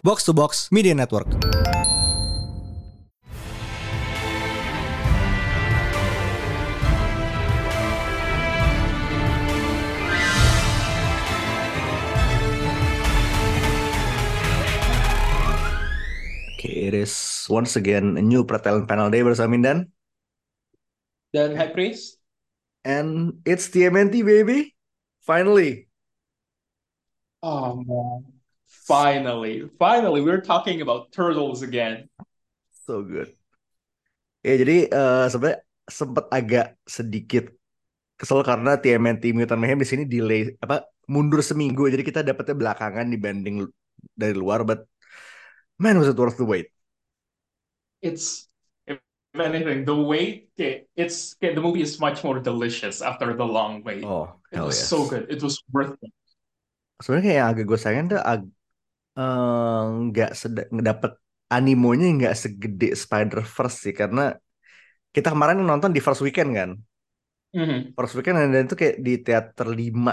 Box to Box Media Network. Okay, it is once again a new Pretalent Panel Day bersama Mindan. Dan High Priest. And it's TMNT, baby. Finally. Oh, man. Finally. Finally, we're talking about turtles again. So good. Ya, jadi uh, sebenarnya sempat agak sedikit kesel karena TMNT Mutant Mayhem di sini delay apa mundur seminggu jadi kita dapetnya belakangan dibanding dari luar but man was it worth the wait It's if anything, the wait okay, it's okay, the movie is much more delicious after the long wait. oh it was yes so good. It was worth it. sebenarnya kayak yang agak gue sayangin tuh ag nggak seda ngedapet animonya nggak segede Spider Verse sih karena kita kemarin nonton di first weekend kan Mhm. first weekend dan itu kayak di teater 5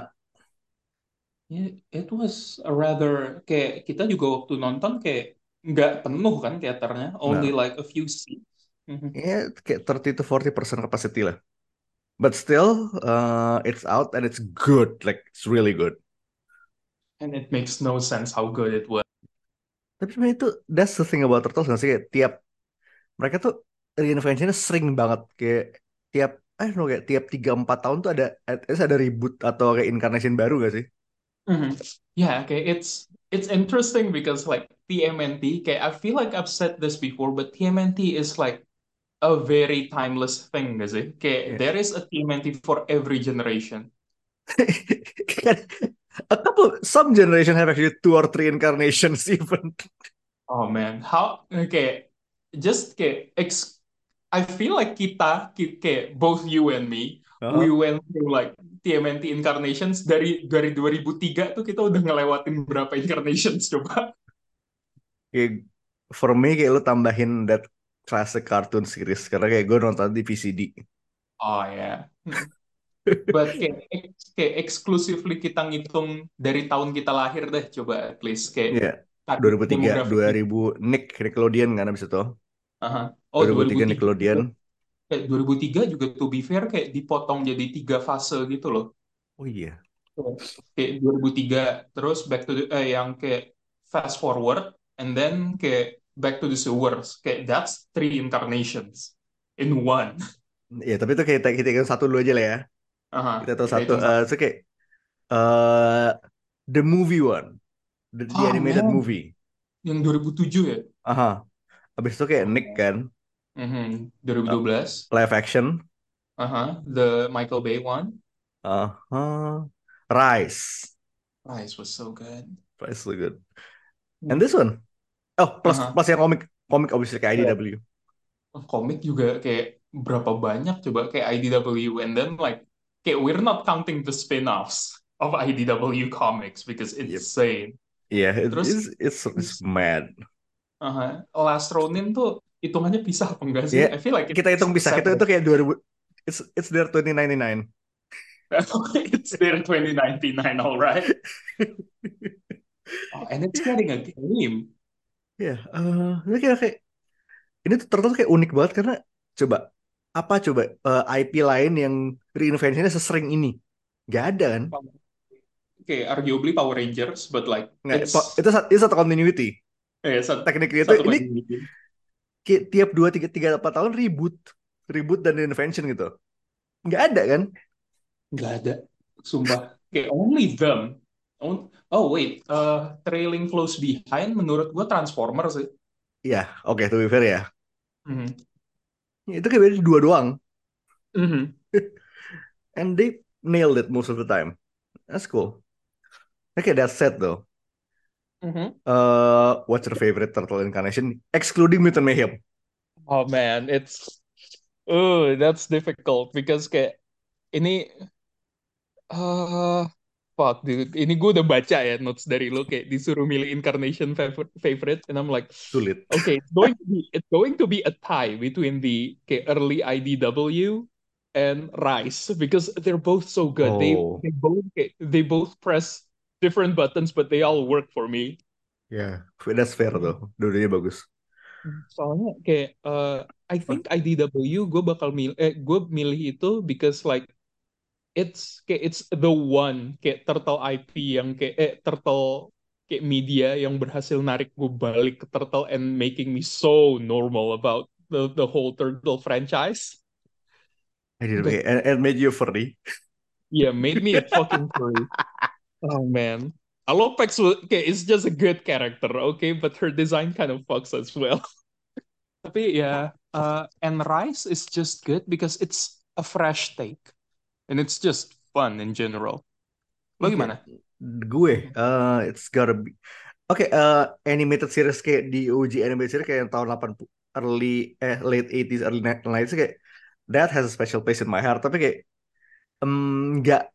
Yeah, it was a rather kayak kita juga waktu nonton kayak nggak penuh kan teaternya, only nah like a few seats. Mhm. ya kayak 30 to 40 persen capacity lah but still uh, it's out and it's good like it's really good And it makes no sense how good it was. tapi sebenarnya itu that's the thing about Turtles nggak sih kayak tiap mereka tuh reinventionnya sering banget kayak tiap don't know kayak tiap 3-4 tahun tuh ada at least ada reboot atau kayak incarnation baru gak sih Mhm. Yeah, okay, it's it's interesting because like TMNT, okay, I feel like I've said this before, but TMNT is like a very timeless thing, gak sih? Okay, Yeah. there is a TMNT for every generation. a couple some generation have actually two or three incarnations even Oh man, how okay, just okay, ex I feel like kita, ki- okay, both you and me, we Heeh. went through like TMNT incarnations dari dari 2003 tuh kita udah ngelewatin berapa incarnations coba? kayak for me kayak lu tambahin that classic cartoon series karena kayak gue nonton di VCD Oh ya. Hmm. But kayak, kayak exclusively kita ngitung dari tahun kita lahir deh, coba at least kayak target 2003, demographic kita. 2000 Nick Nickelodeon kan abis itu. Aha. Oh 2003 2003 Nickelodeon. kayak 2003 juga to be fair kayak dipotong jadi tiga fase gitu loh. Oh iya. Kayak 2003 terus back to the, eh, yang kayak fast forward and then kayak back to the sewers. Kayak that's three incarnations in one. Iya, tapi itu kayak kita, satu dulu aja lah ya. Kita tahu satu. eh satu. so kayak eh the movie one, the, the Oh animated man, movie. yang 2007 ya? Aha. Abis itu kayak Nick kan, Mhm, eh, 2012. live action. Uh-huh. The Michael Bay one. Aha. Rise. Rise was so good. Rise so good. And this one. Oh, plus Uh-huh. plus yang komik komik obviously kayak. IDW. Komik juga kayak berapa banyak coba kayak IDW and then like kayak we're not counting the spin-offs of IDW comics because Yep. insane. Iya, it, Terus it's, it's it's mad. uh Last Ronin tuh hitungannya pisah apa enggak sih? Iya, I feel like kita it's hitung bisa. Kita itu kayak 2000 it's it's their 2099. It's their 2099, all right. Oh, and it's getting a game. Ya, eh ini kayak, kayak ini tuh ternyata kayak unik banget karena coba apa coba eh, IP lain yang reinventionnya sesering ini? Gak ada kan? Okay, arguably Power Rangers, but like Nggak, it's itu itu satu continuity. eh satu, Tekniknya itu satu ini continuity. kayak tiap dua tiga tiga empat tahun reboot, reboot dan reinvention gitu. Nggak ada kan? Nggak ada, sumpah. Kayak only them. Oh wait, uh, trailing close behind menurut gua Transformers sih. Iya, oke to be fair ya. Mhm. Itu kayak beda dua doang. Mhm. And they nailed it most of the time. That's cool. Okay, that's set though. Mhm. Uh, what's your favorite turtle incarnation? Excluding Mutant Mayhem. Oh man, it's oh that's difficult because kayak ini uh fuck dude, ini gue udah baca ya notes dari lo kayak disuruh milih incarnation favorite and I'm like Sulit. okay it's going to be it's going to be a tie between the kayak early IDW and Rise because they're both so good they Oh. they both kayak- they both press different buttons but they all work for me Ya, that's fair tuh. Dua-duanya bagus. Soalnya kayak uh, I think IDW gue bakal milih eh gue milih itu because like it's kayak it's the one kayak Turtle IP yang kayak eh Turtle kayak media yang berhasil narik gue balik ke Turtle and making me so normal about the the whole Turtle franchise. I did, But- and, and made you furry. Yeah, made me a fucking furry. Oh man. Alopex wa- okay, it's just a good character, okay, but her design kind of fucks as well. Tapi ya, uh, and Rice is just good because it's a fresh take, and it's just fun in general. Lo gimana? Gue, uh, it's gotta be. Oke, uh, animated series kayak di OG animated series kayak yang tahun 80 early eh late 80s early 90s kayak that has a special place in my heart tapi kayak um, nggak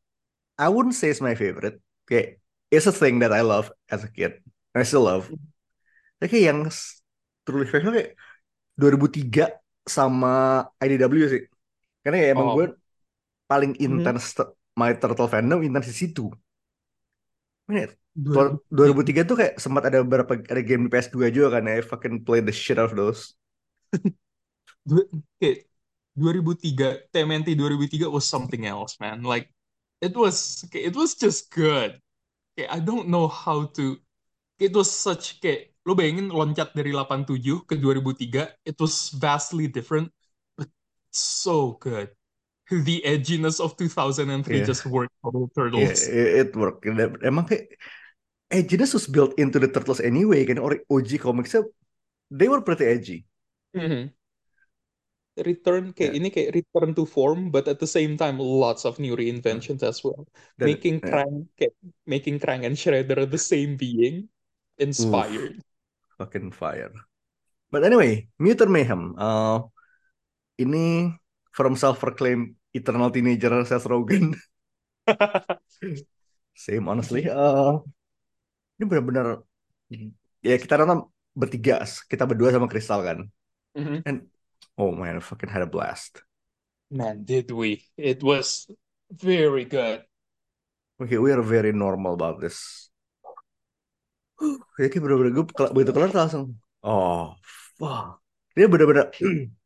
I wouldn't say it's my favorite kayak it's a thing that I love as a kid I still love tapi kayak yang truly special kayak 2003 sama IDW sih karena kayak emang Oh. gue paling Mhm. intens t- my turtle fandom intens di situ 2003. 2003 tuh kayak sempat ada beberapa ada game di PS2 juga kan I fucking play the shit out of those. Du- kayak 2003 TMNT 2003 was something else man like it was it was just good kayak I don't know how to it was such kayak lo bayangin loncat dari 87 ke 2003 it was vastly different but so good the edginess of 2003 Yeah. just worked for the Yeah, turtles it, it worked. Emang kayak edginess was built into the Turtles anyway kan or OG comicsnya they were pretty edgy. Mhm. return kayak Yeah. ini kayak return to form but at the same time lots of new reinventions as well making eh, Krang kayak making Krang and Shredder the same being inspired fucking fire. But anyway, Mutant Mayhem. Uh, ini from self-proclaimed eternal teenager Seth Rogen. Same honestly. Uh, ini benar-benar ya kita nonton bertiga, kita berdua sama Crystal kan. Mhm. And oh man, I fucking had a blast. man did we it was very good Okay, we are very normal about this. Ya kayak bener-bener gue begitu kelar langsung, oh fuck. Dia bener-bener,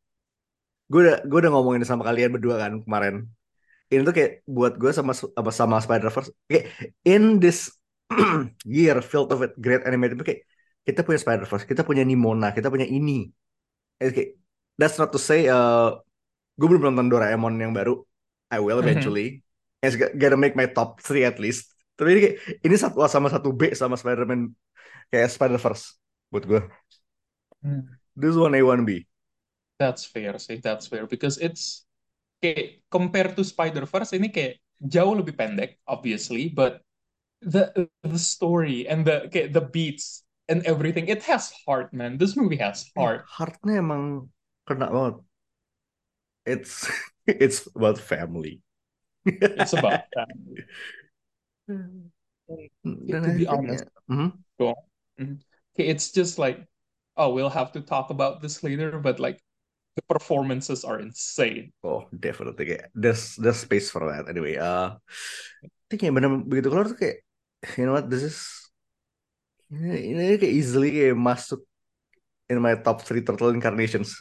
gue udah gue udah ngomongin sama kalian berdua kan kemarin. Ini tuh kayak buat gue sama sama, sama Spider-Verse, kayak in this year filled with great animated, kayak kita punya Spider-Verse, kita punya Nimona, kita punya ini. Kayak, that's not to say, uh, gue belum nonton Doraemon yang baru. I will Mhm. eventually. It's g- gonna make my top 3 at least. Tapi ini kayak ini satu A sama satu B sama Spider-Man kayak Spider-Verse buat gue. This one A one B. that's fair sih that's fair because it's kayak compared to Spider-Verse ini kayak jauh lebih pendek obviously but the the story and the kayak the beats and everything it has heart man this movie has heart Heartnya emang kena banget. It's it's about family. it's about family Dan to be honest. Mhm. okay, it's just like oh we'll have to talk about this later but like the performances are insane Oh, definitely kayak there's there's space for that anyway. Uh, I think kayak bener begitu keluar tuh kayak you know what this is ini, ini kayak easily kayak masuk in my top three turtle incarnations.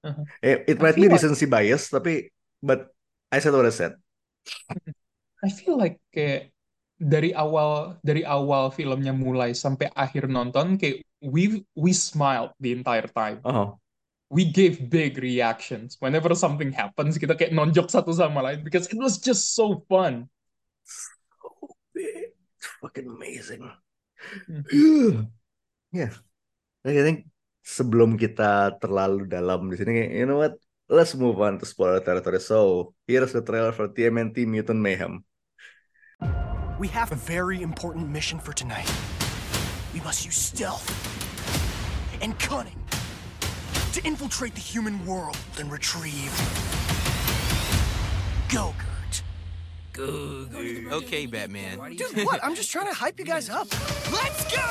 Uh-huh. Eh, It I might be like- recency bias tapi but I said what I said. I feel like kayak dari awal dari awal filmnya mulai sampai akhir nonton kayak we we smiled the entire time. Oh, We gave big reactions whenever something happens. Kita kayak nonjok satu sama lain because it was just so fun. so big. It's fucking amazing. Mhm. yeah. I think sebelum kita terlalu dalam di sini, kayak, you know what? Let's move on to spoiler territory. So, here's the trailer for TMNT Mutant Mayhem. We have a very important mission for tonight. We must use stealth and cunning to infiltrate the human world and retrieve Go-Gurt. Okay, Batman. Dude, what? I'm just trying to hype you guys up. Let's go!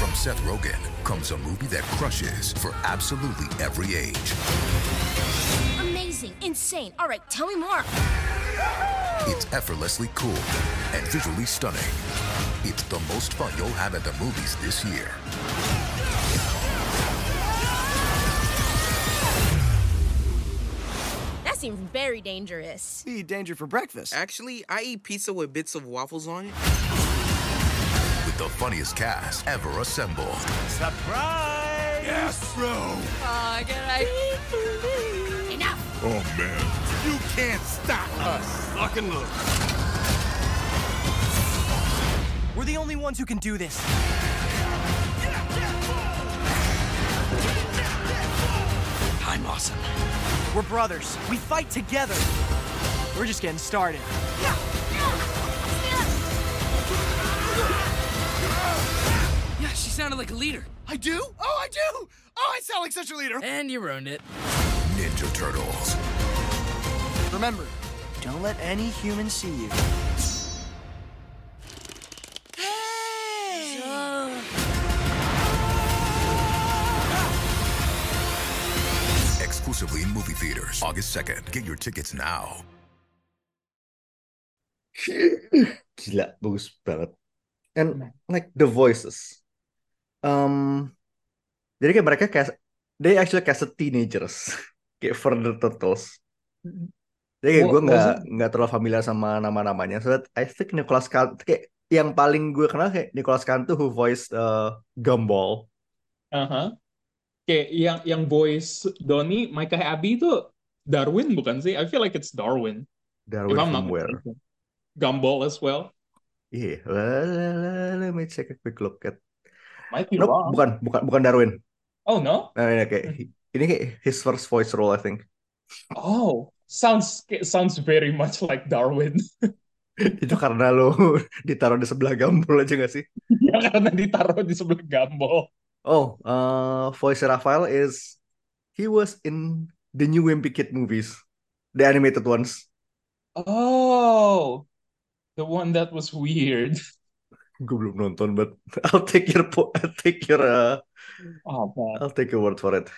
From Seth Rogen comes a movie that crushes for absolutely every age. Amazing, insane. All right, tell me more. It's effortlessly cool and visually stunning. It's the most fun you'll have at the movies this year. Seems very dangerous. We eat danger for breakfast. Actually, I eat pizza with bits of waffles on it. With the funniest cast ever assembled. Surprise! Yes, bro. Oh, can I Enough! Oh, man. You can't stop us. Lock and load. We're the only ones who can do this. I'm awesome. We're brothers. We fight together. We're just getting started. Yeah, she sounded like a leader. I do? Oh, I do! Oh, I sound like such a leader. And you ruined it. Ninja Turtles. Remember, don't let any human see you. Exclusively in movie theaters. August 2nd. Get your tickets now. Gila, bagus banget. And like the voices. Um, jadi kayak mereka kayak they actually casted teenagers kayak for the turtles. Jadi kayak gue nggak wasn't- nggak terlalu familiar sama nama-namanya. So that I think Nicholas Cantu kayak yang paling gue kenal kayak Nicholas Cantu who voiced uh, Gumball. Aha. Kayak yang yang voice Donnie, Micah Abbey itu Darwin bukan sih? I feel like it's Darwin. Darwin if I'm not from mistaken. Gumball as well. Iya, let, let me check a quick look at. Might be Nope, wrong. bukan, bukan, bukan Darwin. Oh no? Nah, ini kayak ini kayak his first voice role I think. Oh, sounds sounds very much like Darwin. Itu karena lo ditaruh di sebelah Gumball aja gak sih? ya karena ditaruh di sebelah Gumball. Oh, uh, voice Raphael is he was in the new Wimpy Kid movies, the animated ones. Oh, the one that was weird. Gue belum nonton, but I'll take your I'll take your uh, Oh man, I'll take your word for it.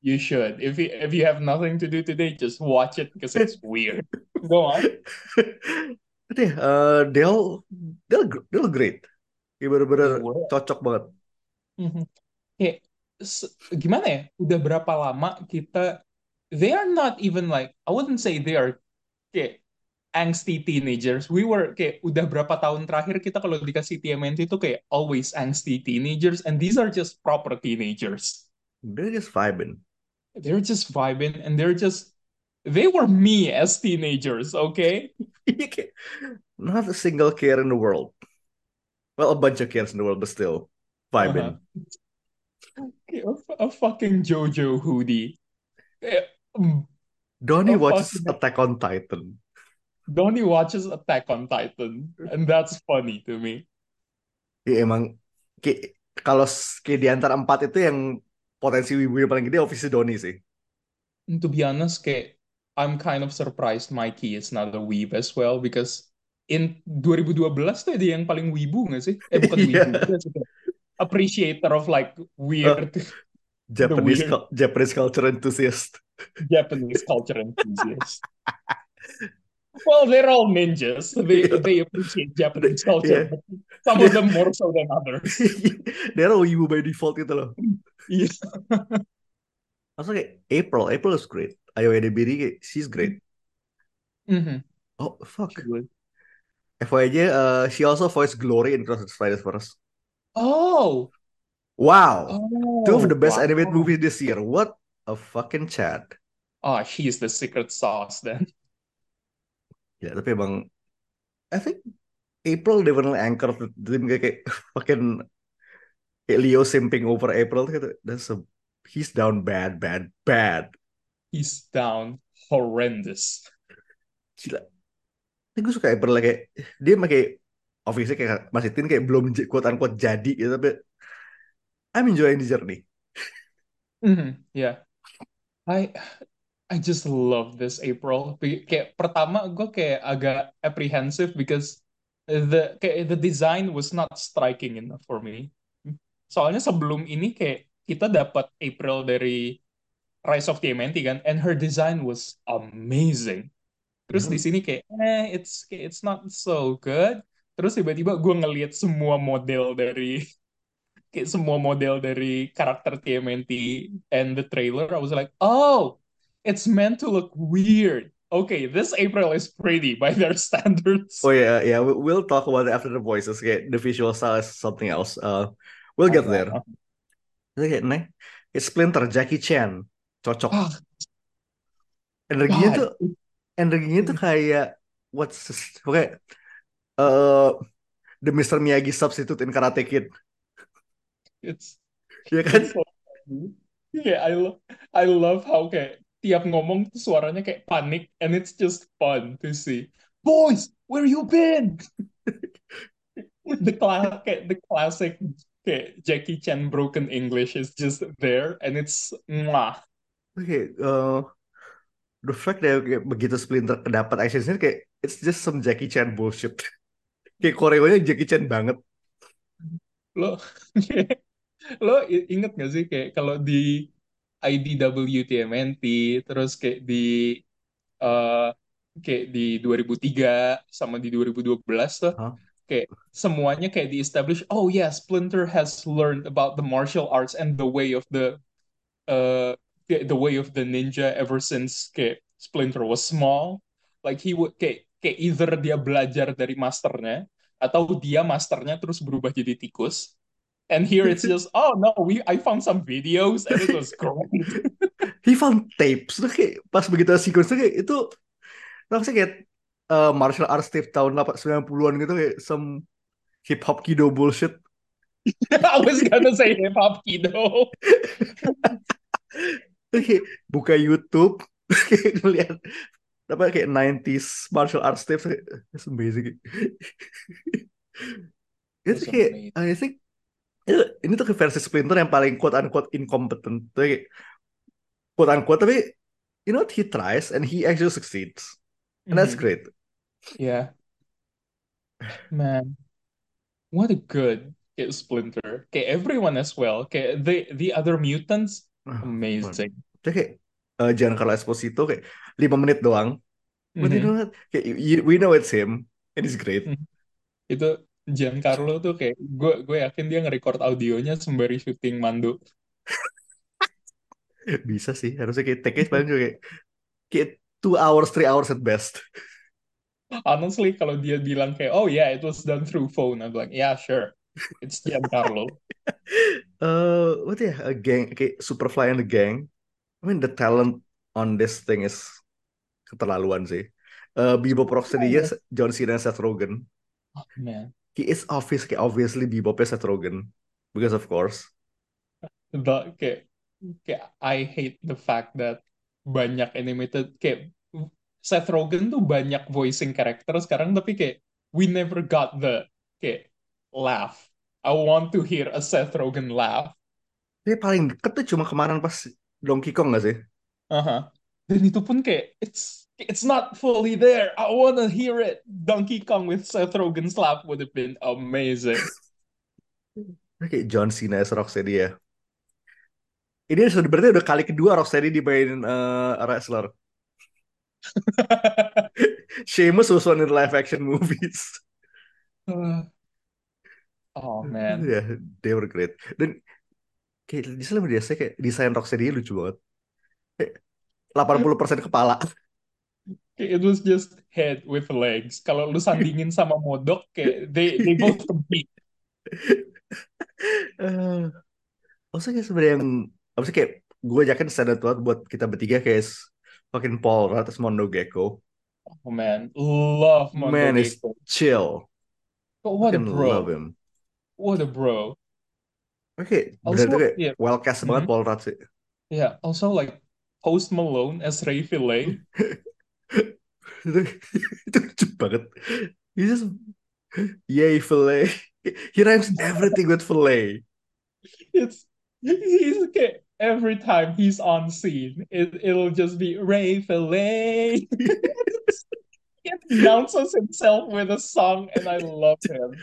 you should. If you if you have nothing to do today, just watch it because it's weird. Go on. Uh, they'll they'll they'll great. Ya bener-bener cocok banget. Mhm. Kayak se- gimana ya? Udah berapa lama kita they are not even like I wouldn't say they are kayak angsty teenagers. We were kayak udah berapa tahun terakhir kita kalau dikasih TMNT itu kayak always angsty teenagers and these are just proper teenagers. They're just vibing. They're just vibing and they're just they were me as teenagers, okay? Not a single care in the world. Well, a bunch of cares in the world, but still vibing. Uh-huh. A, a fucking JoJo hoodie. Eh, mm, Donnie Oh, watches fucking- Attack on Titan. Donnie watches Attack on Titan, and that's funny to me. Ya emang kayak kalau kayak di antara empat itu yang potensi wibu yang paling gede obviously Donnie sih. And to be honest, kayak, I'm kind of surprised Mikey is not a weeb as well because in 2012 tuh dia yang paling wibu nggak sih? Eh bukan Iya. wibu, appreciator of like weird Japanese weird- cul- Japanese culture enthusiast. Japanese culture enthusiast. Well, they're all ninjas. They they appreciate Japanese culture, Yeah. some of them more so than others. Dia orang wibu by default gitu loh. Iya. Kayak April, April is great. Ayo Edebiri, she's great. Mhm. Oh fuck. Aja, uh, she also voiced Glory in Cross the Spider-Verse. Oh, Wow. oh, Two of the best wow. animated movies this year. What a fucking chat. Oh, she's the secret sauce then. Ya, tapi emang I think April definitely anchor the dream kayak, kayak fucking Leo simping over April gitu. That's a he's down bad, bad, bad. He's down horrendous. Gila. Ini gue suka April kayak dia kayak obviously kayak masih teen kayak belum quote unquote jadi gitu tapi I'm enjoying the journey. Mhm, Yeah. I I just love this April. Kayak pertama gue kayak agak apprehensive because the kayak the design was not striking enough for me. Soalnya sebelum ini kayak kita dapat April dari Rise of TMNT kan, and her design was amazing. Terus di sini kayak eh it's it's not so good. Terus tiba-tiba gue ngelihat semua model dari kayak semua model dari karakter TMNT and the trailer I was like oh it's meant to look weird okay this April is pretty by their standards Oh ya, we- we'll talk about it after the voices. Kayak the visual style is something else. Uh, we'll get there. Kayak nih, kayak Splinter, Jackie Chan, cocok. Ah, Energinya God. tuh, energinya tuh kayak what's this, kayak uh, the Mr. Miyagi substitute in Karate Kid, it's ya kan? It's so funny. Yeah, I love I love how kayak tiap ngomong tuh suaranya kayak panik and it's just fun to see. Boys, where you been? the cla kayak the classic kayak Jackie Chan broken English is just there and it's mwah. Oke, uh, the fact that kayak begitu Splinter kedapat action scene kayak it's just some Jackie Chan bullshit. Kayak koreonya Jackie Chan banget. Lo lo inget gak sih kayak kalau di IDW TMNT terus kayak di eh kayak di 2003 sama di 2012 tuh Hah? kayak semuanya kayak di establish oh yeah Splinter has learned about the martial arts and the way of the uh the the way of the ninja ever since kayak Splinter was small like he would kayak kayak either dia belajar dari masternya atau dia masternya terus berubah jadi tikus and here it's just oh no we I found some videos and it was great He found tapes. Tuh kayak pas begitu sequence tuh kayak itu langsung kayak uh, martial arts tape tahun 80 90-an gitu kayak some hip hop kido bullshit. I was gonna say hip hop kido kayak buka YouTube ngeliat apa kayak 90s martial arts kayak, it's amazing. itu It's kayak. I think itu, ini tuh versi Splinter yang paling quote unquote incompetent. Tuh kayak quote unquote tapi you know what he tries and he actually succeeds. And that's Mhm. great. Yeah. Man, what a good kayak Splinter. Kayak everyone as well. Kayak the the other mutants, Ah, amazing. Kayak uh, Giancarlo Esposito kayak 5 menit doang. But you Mhm. know what? Kayak, you- we know it's him and he's great. Itu Giancarlo tuh kayak gue gue yakin dia nge-record audionya sembari syuting Mando. Bisa sih, harusnya kayak take paling juga kayak, kayak two hours, three hours at best. Honestly, kalau dia bilang kayak oh yeah, it was done through phone, I'm like yeah sure, it's Giancarlo. Uh, what ya, a gang, kayak Superfly and the gang. I mean the talent on this thing is keterlaluan sih. Uh, Bebop Rocksteady ya, John Cena Seth Rogen. Oh, man, He is obvious, kayak obviously Bebopnya Seth Rogen. Because of course. the kayak kayak I hate the fact that banyak animated kayak Seth Rogen tuh banyak voicing karakter sekarang tapi kayak we never got the kayak laugh. I want to hear a Seth Rogen laugh. Dia paling deket tuh cuma kemarin pas Donkey Kong gak sih? Aha. Dan itu pun kayak it's it's not fully there. I wanna hear it. Donkey Kong with Seth Rogen's laugh would have been amazing. Kayak John Cena as Rocksteady ya. Ini sudah berarti udah kali kedua Rocksteady dimainin uh, wrestler. Sheamus was one in live action movies. oh man. Ya, they were great. Dan kayak di sana biasa kayak desain Rocksteady lucu banget. Kayak 80% kepala. It was just head with legs. Kalau lu sandingin sama Modok, kayak they they both compete. Maksudnya kayak sebenarnya yang apa sih kayak gue yakin standar banget buat kita bertiga kayak fucking Paul Rudd as Mondo Gecko. Oh man, love Mondo Man is Gecko. chill. But what a Fucking bro. love him. What a bro. Oke, bener tuh kayak yeah. well cast banget Mhm. Paul Rudd sih. Yeah, also like Post Malone as Ray Fillet. itu, lucu banget. He just yay fillet. He rhymes everything with fillet. It's he's okay. Every time he's on scene, it it'll just be Ray Fillet. he announces himself with a song, and I love him.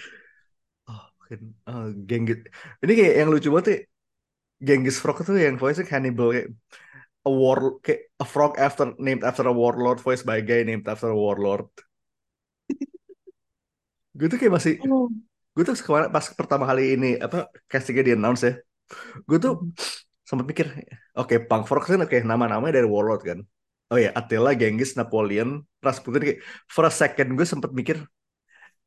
Oh, fucking oh, Genghis. Ini kayak yang lucu banget ya. Genghis Frog itu yang voice Hannibal kayak a war kayak a frog after named after a warlord voiced by a guy named after a warlord. Gue tuh kayak masih Oh. gue tuh kemarin pas pertama kali ini apa castingnya di announce ya gue tuh sempat mikir oke Punk Force kan oke nama-namanya dari Warlord kan. Oh ya Attila Genghis Napoleon Rasputin kayak for a second gue sempat mikir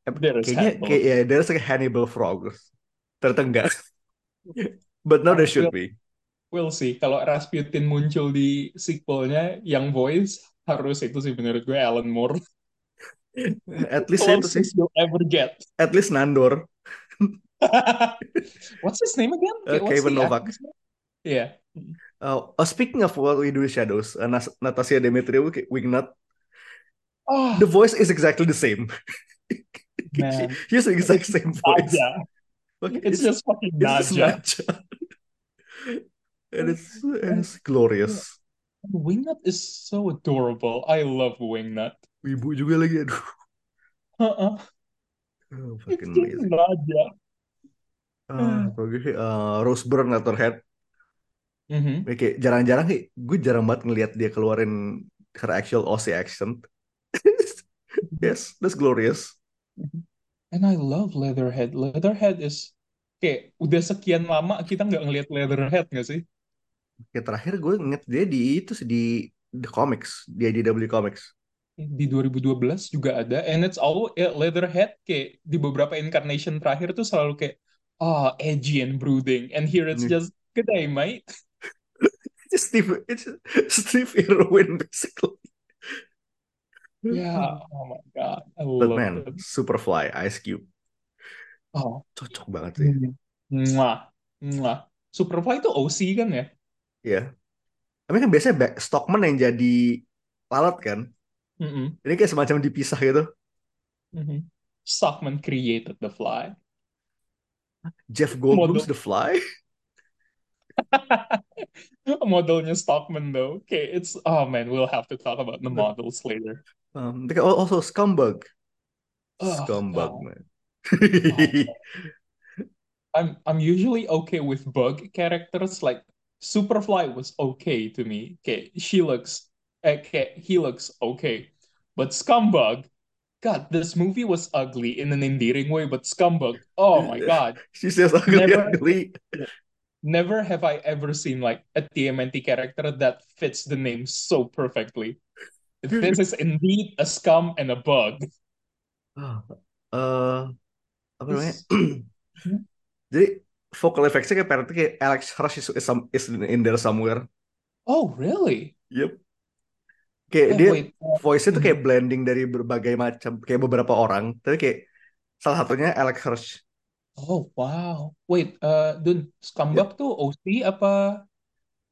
There's kayaknya kayak ya there's like a Hannibal Frog. Ternyata enggak. But now there should be We'll see. Kalau Rasputin muncul di sequelnya, yang voice harus itu sih menurut gue Alan Moore. at least itu sih you'll ever get. at least Nandor What's his name again? Uh, Kevin Novak. Yeah. Uh, oh, speaking of what we do in shadows, uh, Natasha Demetriou, kayak Wingnut, Oh, the voice is exactly the same. Man. He has the exact same voice. Naja. Okay, It's just fucking it's just Naja. And it's, and it's glorious. Wingnut is so adorable. I love Wingnut. Ibu juga lagi, aduh. Uh-uh. Oh, It's fucking just amazing. Naja. Uh, uh, Rose Byrne Leatherhead, Mhm. kayak jarang-jarang gue jarang banget ngelihat dia keluarin her actual Aussie accent. yes, that's glorious. And I love Leatherhead. Leatherhead is kayak udah sekian lama kita nggak ngelihat Leatherhead nggak sih? Kayak terakhir gue inget dia di itu sih di The Comics, di IDW Comics. Di 2012 juga ada. And it's all Leatherhead kayak di beberapa incarnation terakhir tuh selalu kayak ah edgy and brooding. And here it's just good day, mate. It's Steve, it's Steve Irwin basically. Yeah, oh my God. I love man, it. Superfly, Ice Cube, Oh. cocok banget sih. Mwah. Mwah. Superfly itu OC kan ya? Iya. Tapi kan biasanya back, Stockman yang jadi lalat kan. Mm-mm. Ini kayak semacam dipisah gitu. Mhm. Stockman created the fly. Jeff Goldblum's Model. The Fly. Modelnya Stockman though. Okay, it's oh man, we'll have to talk about the models later. Um, they also Scumbag. Oh, Scumbag, God. man. I'm I'm usually okay with bug characters. Like Superfly was okay to me. Okay, she looks okay. He looks okay, but Scumbag. God, this movie was ugly in an endearing way, but Scumbag. Oh my God. She says ugly, Never- ugly. Never have I ever seen like a TMNT character that fits the name so perfectly. This is indeed a scum and a bug. Ah, eh, apa namanya? Jadi vocal effects-nya kayak apparently kayak Alex Rush is, is, some- is in there somewhere. Oh, really? Yep. Kayak Eh, dia wait. uh, voice-nya tuh kayak blending dari berbagai macam kayak beberapa orang. Tapi kayak salah satunya Alex Rush. Oh, wow. Wait, uh, Dun, Scumbag tuh OC apa?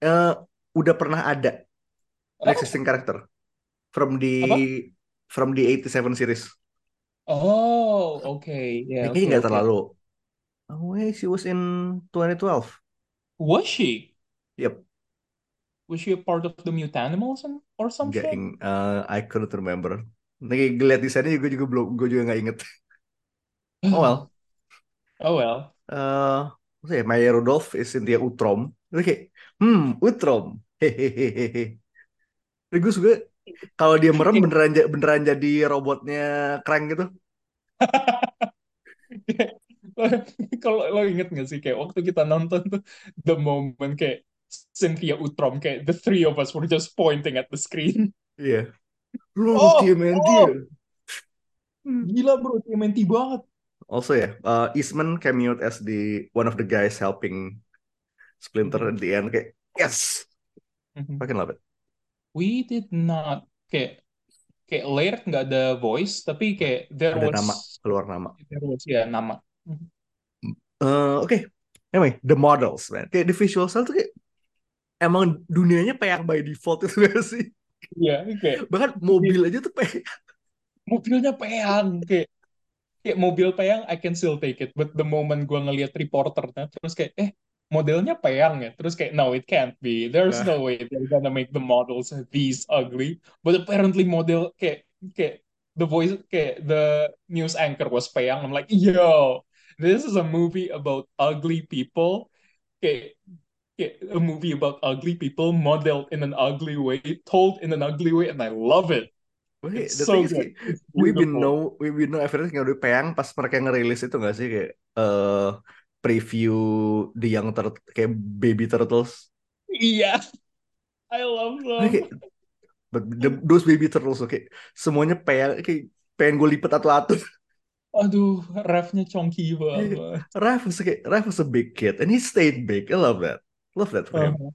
Eh, udah pernah ada Oh, existing character from the Apa? from the 87 series. oh, okay. Yeah, Kayaknya okay, nggak okay. terlalu. Oh, wait, she was in 2012. Was she? Yep. Was she a part of the Mutanimals or some Nggak shit? ing- eh, I couldn't remember. Nih ngeliat desainnya juga juga belum gue juga nggak inget. Oh well. Oh well. Eh, apa sih ya? Maya Rudolph is Cynthia Utrom. Itu kayak, hmm, Utrom. Hehehehe. Gue suka kalau dia merem beneran beneran jadi robotnya Krang gitu. Kalau lo inget gak sih kayak waktu kita nonton tuh the moment kayak Cynthia Utrom kayak the three of us were just pointing at the screen. Iya. Lu Oh, TMNT oh. Gila bro, TMNT banget. Also ya, uh, Eastman cameoed as the one of the guys helping Splinter at the end kayak yes, Mhm. fucking love it. We did not kayak kayak Laird nggak ada voice tapi kayak there Ada was nama keluar nama. there was ya nama. Eh, Oke, anyway, the models man, kayak the visual style tuh kayak emang dunianya peyang by default itu gak sih? Iya kayak Bahkan mobil aja tuh peyang. mobilnya peyang kayak kayak mobil peyang I can still take it. But the moment gua ngelihat reporternya terus kayak eh modelnya peyang ya terus kayak no it can't be. There's Nah. no way they're gonna make the models these ugly. But apparently model kayak kayak the voice kayak the news anchor was peyang I'm like yo this is a movie about ugly people kayak a movie about ugly people modeled in an ugly way told in an ugly way and I love it Wait, It's so is good. It's we been know we been know everything udah peyang pas mereka ngerilis itu gak sih kayak eh preview the young turtle kayak baby turtles. Iya, I love them. kayak but the- those baby turtles oke semuanya peyang kayak pengen gue lipet atu-atu. Aduh, refnya chonky banget. Raph was kayak Raph was a big kid and he stayed big. I love that. Love that for him. Uh-huh.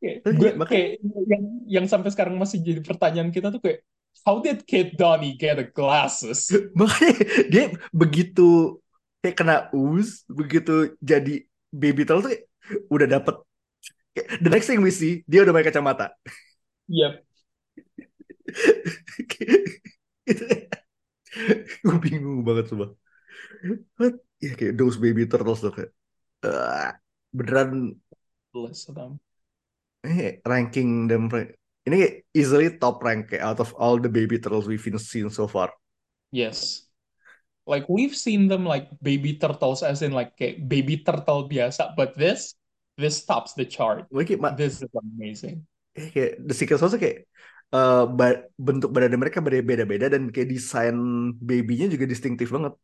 Kayak, Tapi gue makanya- kayak yang yang sampai sekarang masih jadi pertanyaan kita tuh kayak how did Kid Donnie get the glasses? Makanya dia begitu kayak kena ooze, begitu jadi baby turtle tuh kayak udah dapet the next thing we see dia udah pakai kacamata. Yep. bingung banget coba. What? Ya kayak those baby turtles tuh kayak ah, beneran ini ranking them ini easily top rank kayak out of all the baby turtles we've seen so far. Yes. Like we've seen them like baby turtles as in like kayak baby turtle biasa, but this this tops the chart. Kayak, ma- This is amazing. eh, kayak the secret sauce kayak eh, ba- bentuk badan mereka beda-beda dan kayak desain babynya juga distintif banget.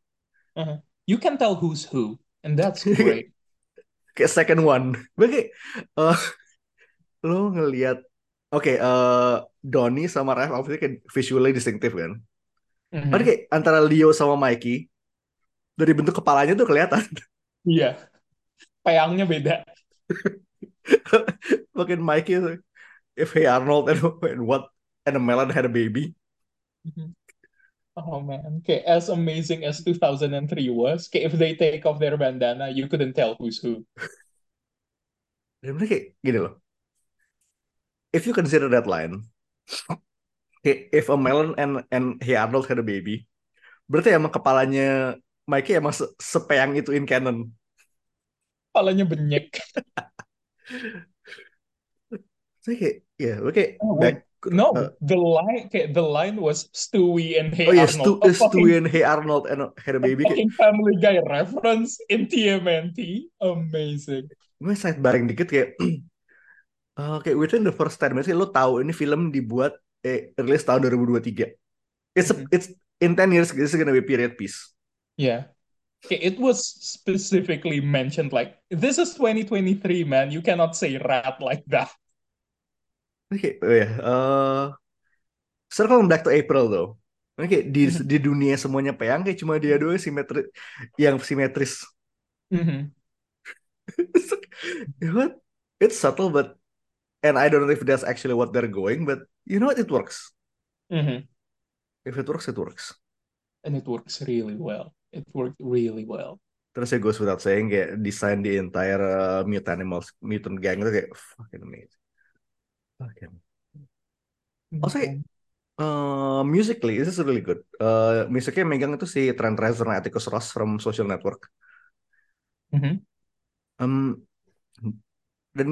You can tell who's who, and that's great. Kayak second one. Gue kayak eh, lo ngelihat oke eh Donnie sama Raph outfitnya kayak visually distintif kan. Mhm. Tapi kayak antara Leo sama Mikey dari bentuk kepalanya tuh kelihatan. Iya. Peyangnya beda. Makin Mikey if Hey Arnold and, and what and a melon had a baby. Oh man, okay, as amazing as 2003 was, okay, if they take off their bandana, you couldn't tell who's who. Dan mereka kayak gini loh. If you consider that line, kayak if a melon and and Hey Arnold had a baby, berarti emang kepalanya Mikey emang se sepeyang itu in canon. Kepalanya benyek. Saya kayak, ya, oke, Oh, back. No, uh, the line, okay, the line was Stewie and Hey oh ya, Arnold. A Stu fucking, and Hey Arnold and a a baby. Kayak, fucking Family Guy reference in TMNT. Amazing. gue bareng dikit kayak, eh, kayak within the first 10 minutes, kayak lo tahu ini film dibuat, eh, rilis tahun 2023. It's, a, Mhm. it's, in 10 years, this is gonna be period piece. Yeah. Okay, it was specifically mentioned like, this is 2023, man. You cannot say rat like that. Oke, oh ya. eh circle back to April though. Oke, di Mhm. di dunia semuanya peyang kayak cuma dia doang simetri yang simetris. Mhm. What? It's subtle but and I don't know if that's actually what they're going, but you know what? It works. Mhm. If it works, it works. And it works really well. It worked really well. Terus ya goes without saying kayak desain the entire uh, mutant animals, mutant gang itu kayak fucking amazing. Also, Mhm. uh, musically, this is really good. Uh, musiknya megang itu si Trent Reznor dan Atticus Ross from Social Network. Mhm. Um, dan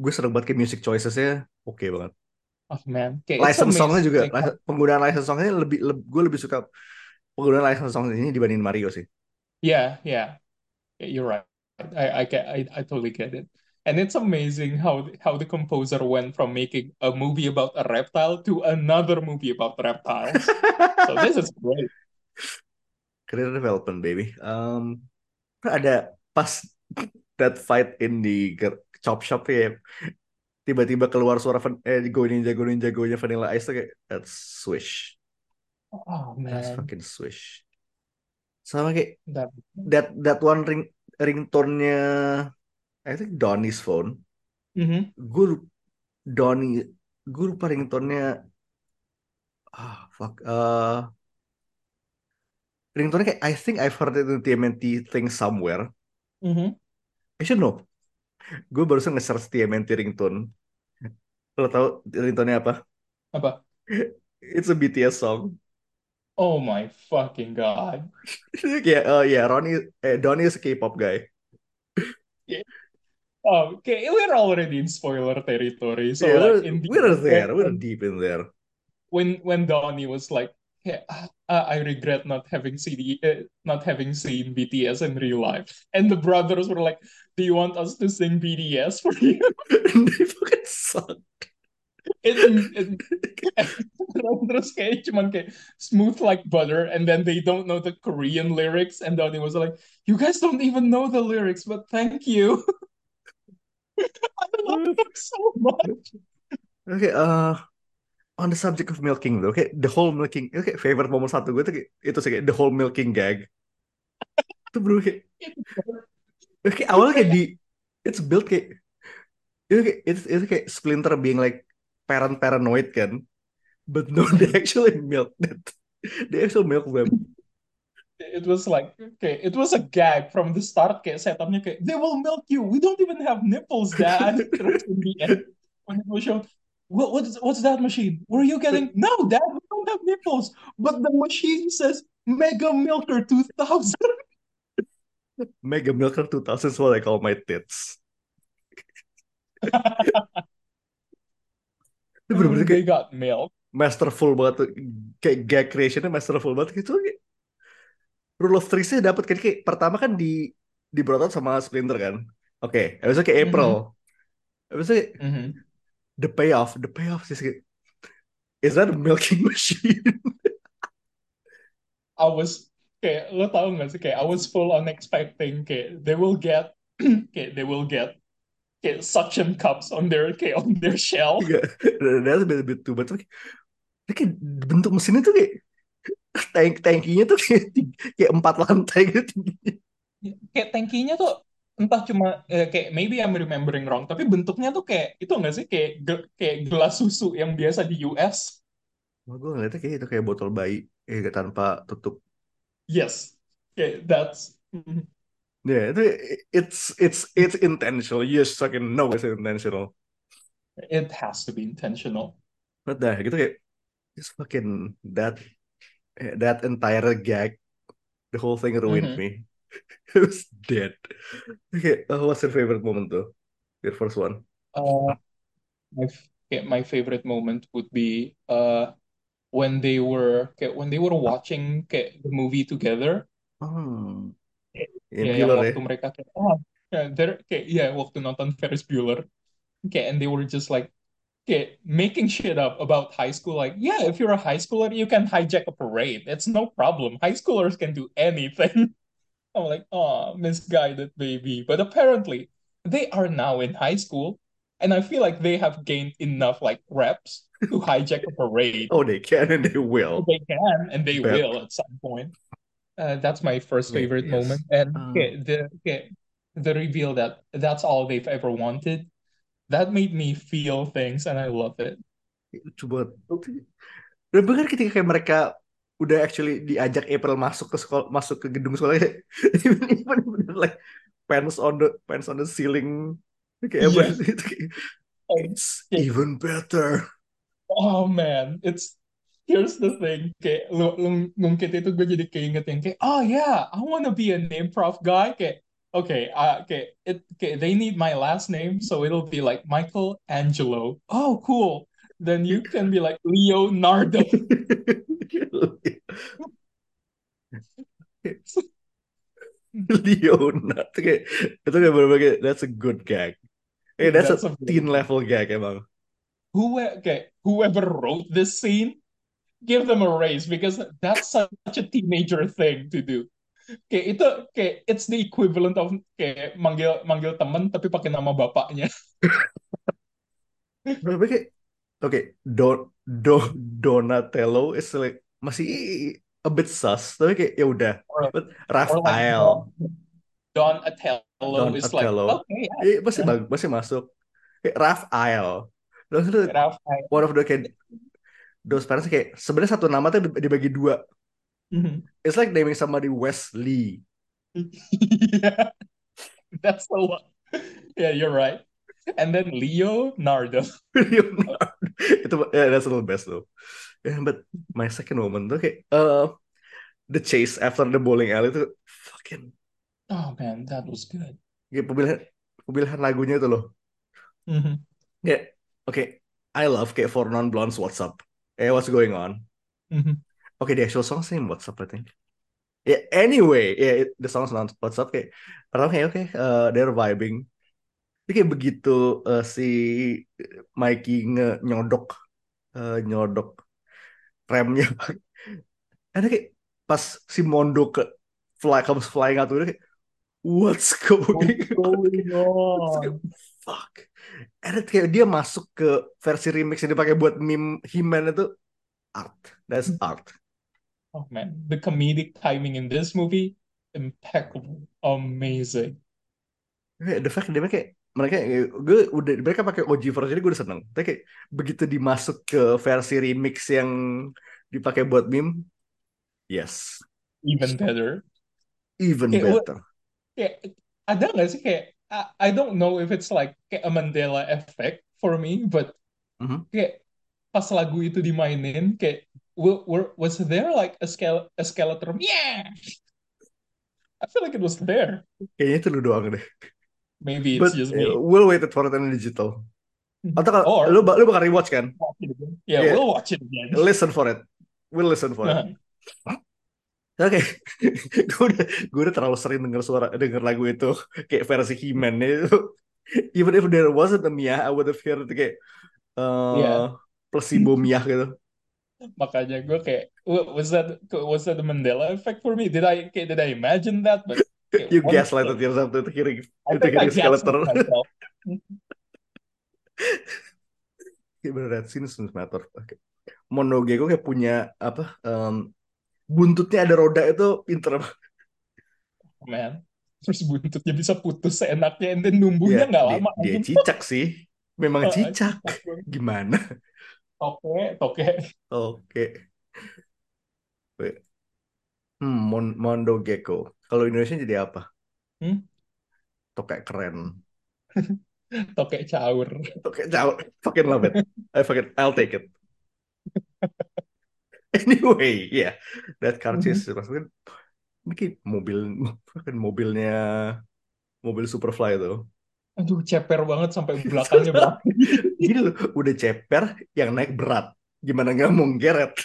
gue sering banget kayak music choices-nya oke banget. Oh man, okay, License songnya juga, Like, li- penggunaan license songnya lebih, leb- gue lebih suka penggunaan license song ini dibanding Mario sih. yeah, Yeah, you're right. I, I get, I, I totally get it. And it's amazing how how the composer went from making a movie about a reptile to another movie about reptiles. So this is great. Career development, baby. Um, ada pas that fight in the chop shop ya, tiba-tiba keluar suara van- eh go ninja go ninja go Vanilla Ice tuh kayak that's swish, Oh that's man, fucking swish. Sama kayak that that that one ring ringtone-nya I think Donnie's phone. Mhm. Gue lup- Donnie, gue lupa ringtone-nya. Ah, fuck. Uh, ringtone kayak I think I've heard it in TMNT thing somewhere. Mhm. I should know. Gue barusan nge-search TMNT ringtone. Lo tau ringtone-nya apa? Apa? It's a BTS song. Oh my fucking god. Kayak, oh yeah, Ronnie, eh, Donnie is a K-pop guy. Oh, okay, we're already in spoiler territory. So Yeah, like we're, the we're there, we're deep in there. when when Donnie was like, "Yeah, uh, I regret not having CD, uh, not having seen BTS in real life," and the brothers were like, "Do you want us to sing BTS for you?" And they fucking suck. it, it- terus kayak cuman kayak smooth like butter and then they don't know the Korean lyrics and it was like you guys don't even know the lyrics but thank you I love them so much Oke, eh, on the subject of milking tuh, oke, the whole milking, oke, favorite momen satu gue tuh kayak, itu sih kayak the whole milking gag. Itu bro kayak, oke, awalnya kayak di, it's built kayak, itu kayak, it's, itu kayak Splinter being like parent paranoid kan, but no, they actually milk that, they actually milk them. It was like mm-hmm. okay it was a gag from the start kayak setupnya kayak they will milk you. We don't even have nipples dad. Terus in the end when it was shown what, what's, what's that machine? Were you getting no dad we don't have nipples. But the machine says mega milker 2000 Mega Milker 2000 is what I call my tits. Itu bener-bener they got milk. Masterful banget tuh. Kayak gag creationnya masterful banget gitu. Rule of threes-nya dapet kan kayak pertama kan di di Brotot sama Splinter kan. Oke, habis itu kayak April. Habis itu kayak, Mhm. the payoff, the payoff sih is that a milking machine? I was kayak lo tau gak sih kayak I was full on expecting kayak they will get kayak they will get kayak suction cups on their kayak on their shell Enggak, that's a bit, a bit too much. Tapi kayak bentuk mesinnya tuh kayak tank tankinya tuh kayak, tiga- kayak empat lantai gitu kayak tankinya tuh entah cuma eh, kayak maybe I'm remembering wrong tapi bentuknya tuh kayak itu nggak sih kayak ge- kayak gelas susu yang biasa di US Wah, gue ngeliatnya kayak itu kayak botol bayi eh tanpa tutup. yes kayak that's Mhm. Ya, itu it's it's it's intentional. You just fucking know it's intentional. it has to be intentional But dah gitu kayak just fucking that that entire gag, the whole thing ruined Mhm. me. It was dead. Okay, uh, what's your favorite moment though? Your first one. uh my f- kayak my favorite moment would be uh when they were when they were watching the movie together ya Yang yang Bueller waktu mereka kayak oh ya they're kayak ya waktu nonton Ferris Bueller kayak and they were just like kayak making shit up about high school like yeah if you're a high schooler you can hijack a parade it's no problem high schoolers can do anything I'm like oh misguided baby but apparently they are now in high school and I feel like they have gained enough like reps to hijack a parade Oh, they can and they will. they can and they Bet. will at some point. Uh, that's my first favorite yes. moment, and Uh. okay, the okay, the reveal that that's all they've ever wanted. That made me feel things, and I love it. Coba. Dan bahkan ketika kayak mereka udah actually diajak April masuk ke sekolah, masuk ke gedung sekolah, kayak, even even bener like pants on the pants on the ceiling, kayak Iya. itu kayak, it's Yeah. even better. Oh man, it's here's the thing. Kayak lu, lu ngungkit itu gue jadi keinget yang kayak oh yeah, I wanna be an improv guy. Kayak okay, uh, kayak it kayak they need my last name, so it'll be like Michael Angelo. Oh cool. Then you can be like Leonardo. Leonard kayak itu kayak bener kayak that's a good gag. Eh, that's, That's a, a teen level gag emang. Who okay, whoever wrote this scene, give them a raise because that's such a teenager thing to do. Kayak itu kayak it's the equivalent of kayak manggil manggil temen tapi pakai nama bapaknya. Tapi kayak oke Don Do Donatello is like masih a bit sus tapi kayak ya udah but like Raphael. Don Atello Don is like Atello. okay, yeah, eh, masih bag- masih masuk. Kayak Raphael. Raphael. one of the kayak those parents kayak sebenarnya satu nama tuh dibagi dua Mhm. it's like naming somebody Wesley yeah, that's a lot. Yeah, you're right. And then Leonardo. Leonardo itu yeah, that's a little best though yeah, but my second moment kayak uh, the chase after the bowling alley itu fucking Oh man, that was good. kayak pemilihan pemilihan lagunya itu loh Mhm. kayak oke I love kayak for non blondes what's up eh what's going on Mhm. Okay the actual song's name what's up I think yeah anyway yeah it- the song's not what's up kayak pertama kayak oke uh, they're vibing Ini kayak begitu eh, si Mikey nge nyodok eh, nyodok remnya. Ada kayak pas si Mondo ke fly comes flying out udah kayak what's going on? Terus kayak, fuck. And kayak dia masuk ke versi remix yang dipakai buat meme He-Man itu art. That's art. Oh man, the comedic timing in this movie, impeccable, amazing. The fact dia kayak mereka gue udah mereka pakai OG version ini gue udah seneng. Tapi kayak begitu dimasuk ke versi remix yang dipakai buat meme, yes, Even better. even Kayak, better. Kayak, ada nggak sih kayak, I, I don't know if it's like kayak a Mandela effect for me, but Mhm. kayak pas lagu itu dimainin, kayak, wa- was there like a, skele a skeleton? Yeah! I feel like it was there. Kayaknya itu lu doang deh. Maybe it's But just eh, me. we'll wait for it in digital. Atau kalau Or lu lu bakal rewatch kan? Yeah, Yeah. we'll watch it again. Listen for it. We'll listen for it. Oke, gue udah gue udah terlalu sering denger suara denger lagu itu kayak versi He-Man itu. Even if there wasn't a Mia, I would have heard kayak eh Yeah. placebo Mia gitu. Makanya gue kayak, wa- was that was that the Mandela effect for me? Did I did I imagine that? But kayak, You gaslighted the- yourself to hearing I itu think I hearing skeleton. Kayak bener that scene matter. Oke. Monogeko kayak punya apa? em, buntutnya ada roda itu pinter banget. man. Terus buntutnya bisa putus seenaknya, and then numbuhnya Iya, nggak dia, lama. dia anjing. cicak sih. Memang Ah, cicak. Gimana? Toke, toke. Oke. Wait. Hmm, Mon Mondo Gecko. Kalau Indonesia jadi apa? Hmm? Tokek keren. Toke caur. Tokek jauh. Fucking love it. I fucking I'll take it. Anyway, yeah. That car chase maksudnya ini kayak mobil fucking mobilnya mobil Superfly tuh. Aduh, ceper banget sampai belakangnya berat. Gini loh, udah ceper yang naik berat. Gimana nggak mau geret?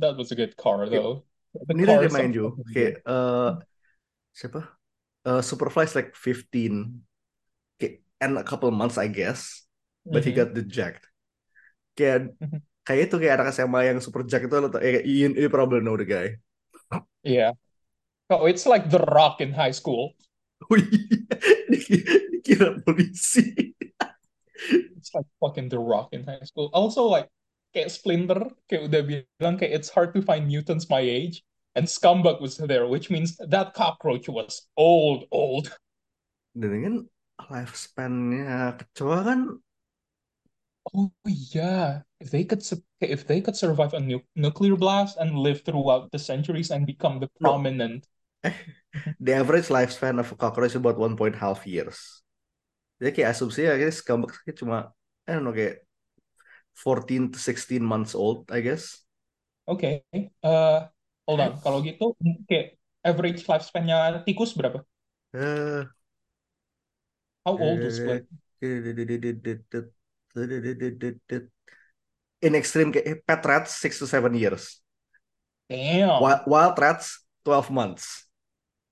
That was a good car, though. The Ini you, fucking kayak good. eh siapa? Eh, Superfly is like 15, kayak and a couple months I guess, but he Mhm. got the jacked. Kayak Mhm. kayak itu kayak anak SMA yang super jack itu eh, Ian, you probably know the guy. Yeah. Oh, it's like The Rock in high school. Iya, Diki- polisi. It's like fucking The Rock in high school. Also, like, kayak Splinter, kayak udah bilang kayak it's hard to find mutants my age. And Scumbag was there, which means that cockroach was old, old. Dan kan lifespan-nya kecoa kan Oh yeah, if they could if they could survive a nu nuclear blast and live throughout the centuries and become the prominent. the average lifespan of a cockroach is about 1.5 years. Jadi kayak asumsi ya kayak scumbag kayak cuma I don't know kayak 14 to 16 months old, I guess. Oke, eh hold on. Kalau gitu, kayak average lifespan-nya tikus berapa? Eh, How old was Splinter? In extreme kayak pet rats 6 to 7 years. Damn. Wild, wild rats 12 months.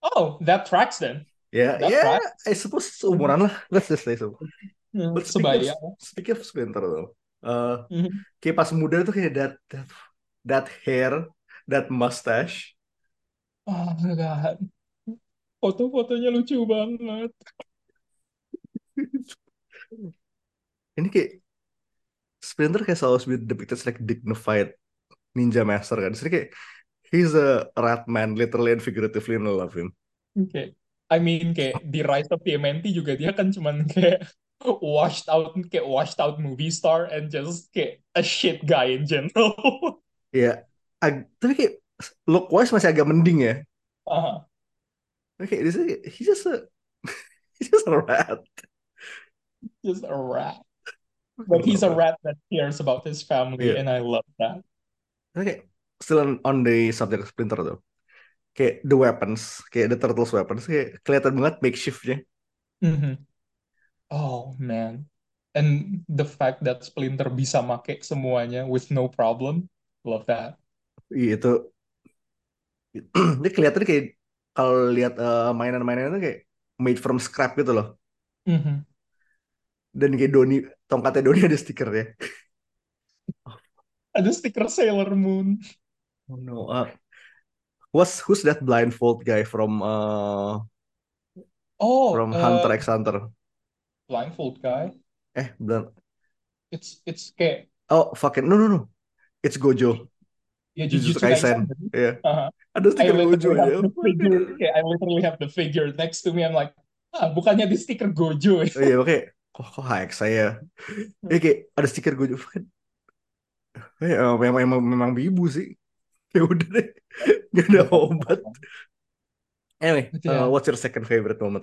Oh, that tracks then. Ya, That ya, tracks. I suppose seumuran lah. Let's just say so. Hmm, But speaking Sebaya. of, speaking of Splinter though, uh, Mhm. kayak pas muda tuh kayak that that that hair, that mustache. Oh my God. Foto-fotonya lucu banget. Ini kayak Splinter kayak selalu depicted like dignified ninja master kan. Jadi kayak he's a rat man, literally and figuratively, and I love him. Oke. I mean kayak di Rise of TMNT juga dia kan cuman kayak washed out kayak washed out movie star and just kayak a shit guy in general. Ya, ag- tapi kayak look wise masih agak mending ya. Aha. Oke, this is he's just a he's just a rat. Just a rat. But he's a rat that cares about his family Yeah. and I love that. Oke, still on, on the subject of Splinter though. Kayak the weapons, kayak the turtles weapons, kayak kelihatan banget makeshiftnya. Mhm. Oh man. And the fact that Splinter bisa make semuanya with no problem. Love that. Iya itu, dia kelihatan kayak kalau lihat eh, mainan-mainan itu kayak made from scrap gitu loh. Mhm. Dan kayak Doni, tongkatnya Doni ada stikernya. Ada stiker Sailor Moon. Oh no. Uh, what's who's that blindfold guy from uh Oh, from uh, Hunter x Hunter? blindfold guy. Eh, blind. It's it's kayak Oh, fucking no no no. It's Gojo. ya Jujutsu Jujutsu Kaisen. Kaisen. Iya. Uh-huh. Ada I stiker Gojo literally aja. have the figure. kayak I literally have the figure next to me. I'm like, ah, bukannya di stiker Gojo ya? Oh, iya, oke. Kok kok HX saya. Ya kayak ada stiker Gojo. Eh, eh, memang memang memang bibu sih. Ya udah deh. Gak ada obat. Anyway, yeah. uh, what's your second favorite moment?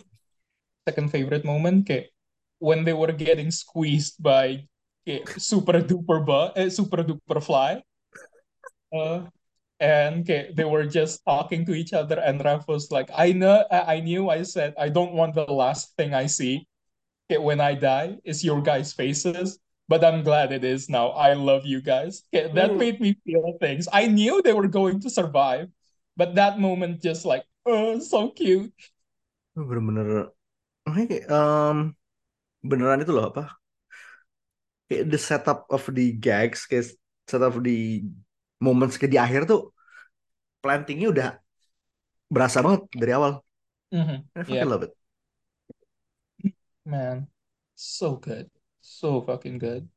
Second favorite moment kayak when they were getting squeezed by kayak super duper bu eh, super duper fly. Uh, and kayak they were just talking to each other and Raph was like, I know I I knew I said I don't want the last thing I see kayak when I die is your guys' faces. But I'm glad it is now. I love you guys. Kayak, that made me feel things. I knew they were going to survive, but that moment just like, oh, so cute. Bener-bener. Kayak, um, beneran itu loh apa? Kayak the setup of the gags, kayak setup of the moments kayak di akhir tuh plantingnya udah berasa banget dari awal. Mhm. I fucking Yeah. love it. Man, so good. So fucking good.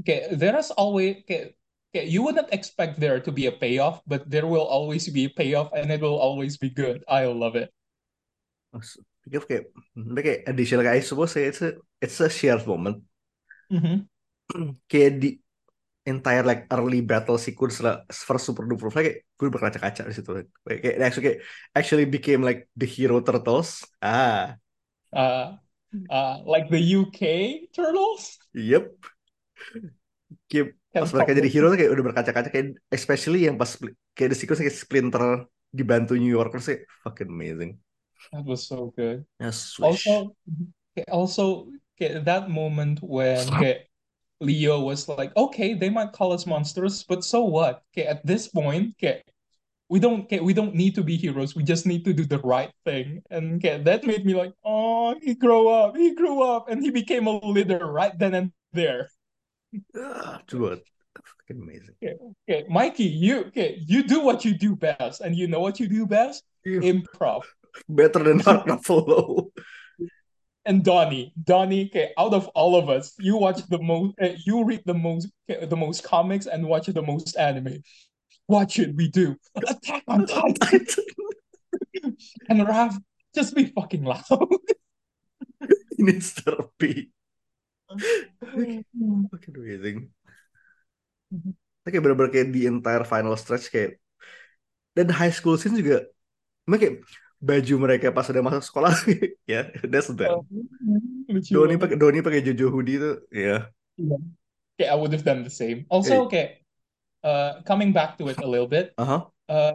Okay, there is always okay, okay, you wouldn't expect there to be a payoff, but there will always be a payoff and it will always be good. I love it. Speaking of kayak, additional kayak I suppose it's a, it's a shared moment. Mhm. Kayak di entire like early battle sequence lah first super duper fly kayak gue berkaca-kaca di situ. Kayak, kayak actually kayak actually became like the hero turtles. Ah, Uh, uh, like the UK turtles. yep. Can pas mereka jadi hero tuh kayak udah berkaca-kaca kayak especially yang pas kayak the sequence kayak Splinter dibantu New Yorkers kayak fucking amazing. That was so good. Swish. Also, also okay, that moment when okay, Leo was like, okay, they might call us monsters, but so what? Okay, at this point, okay, we don't we don't need to be heroes. We just need to do the right thing. And okay, that made me like, oh, he grew up, he grew up, and he became a leader right then and there. Ah, coba. Fucking amazing. Okay, okay, Mikey, you okay, you do what you do best, and you know what you do best? Improv. Better than Mark Ruffalo. and Donnie, Donnie, okay, out of all of us, you watch the most, uh, you read the most, okay, the most comics and watch the most anime. What should we do? Attack on Titan. and Raph, just be fucking loud. Ini therapy. Fucking amazing. Kayak bener-bener kayak di entire final stretch kayak dan high school scene juga emang kayak baju mereka pas udah masuk sekolah ya that's that. Lucu Doni pakai Doni pakai Jojo hoodie tuh ya. Yeah. Okay, I would have done the same. Also, okay, uh, coming back to it a little bit, Aha. uh,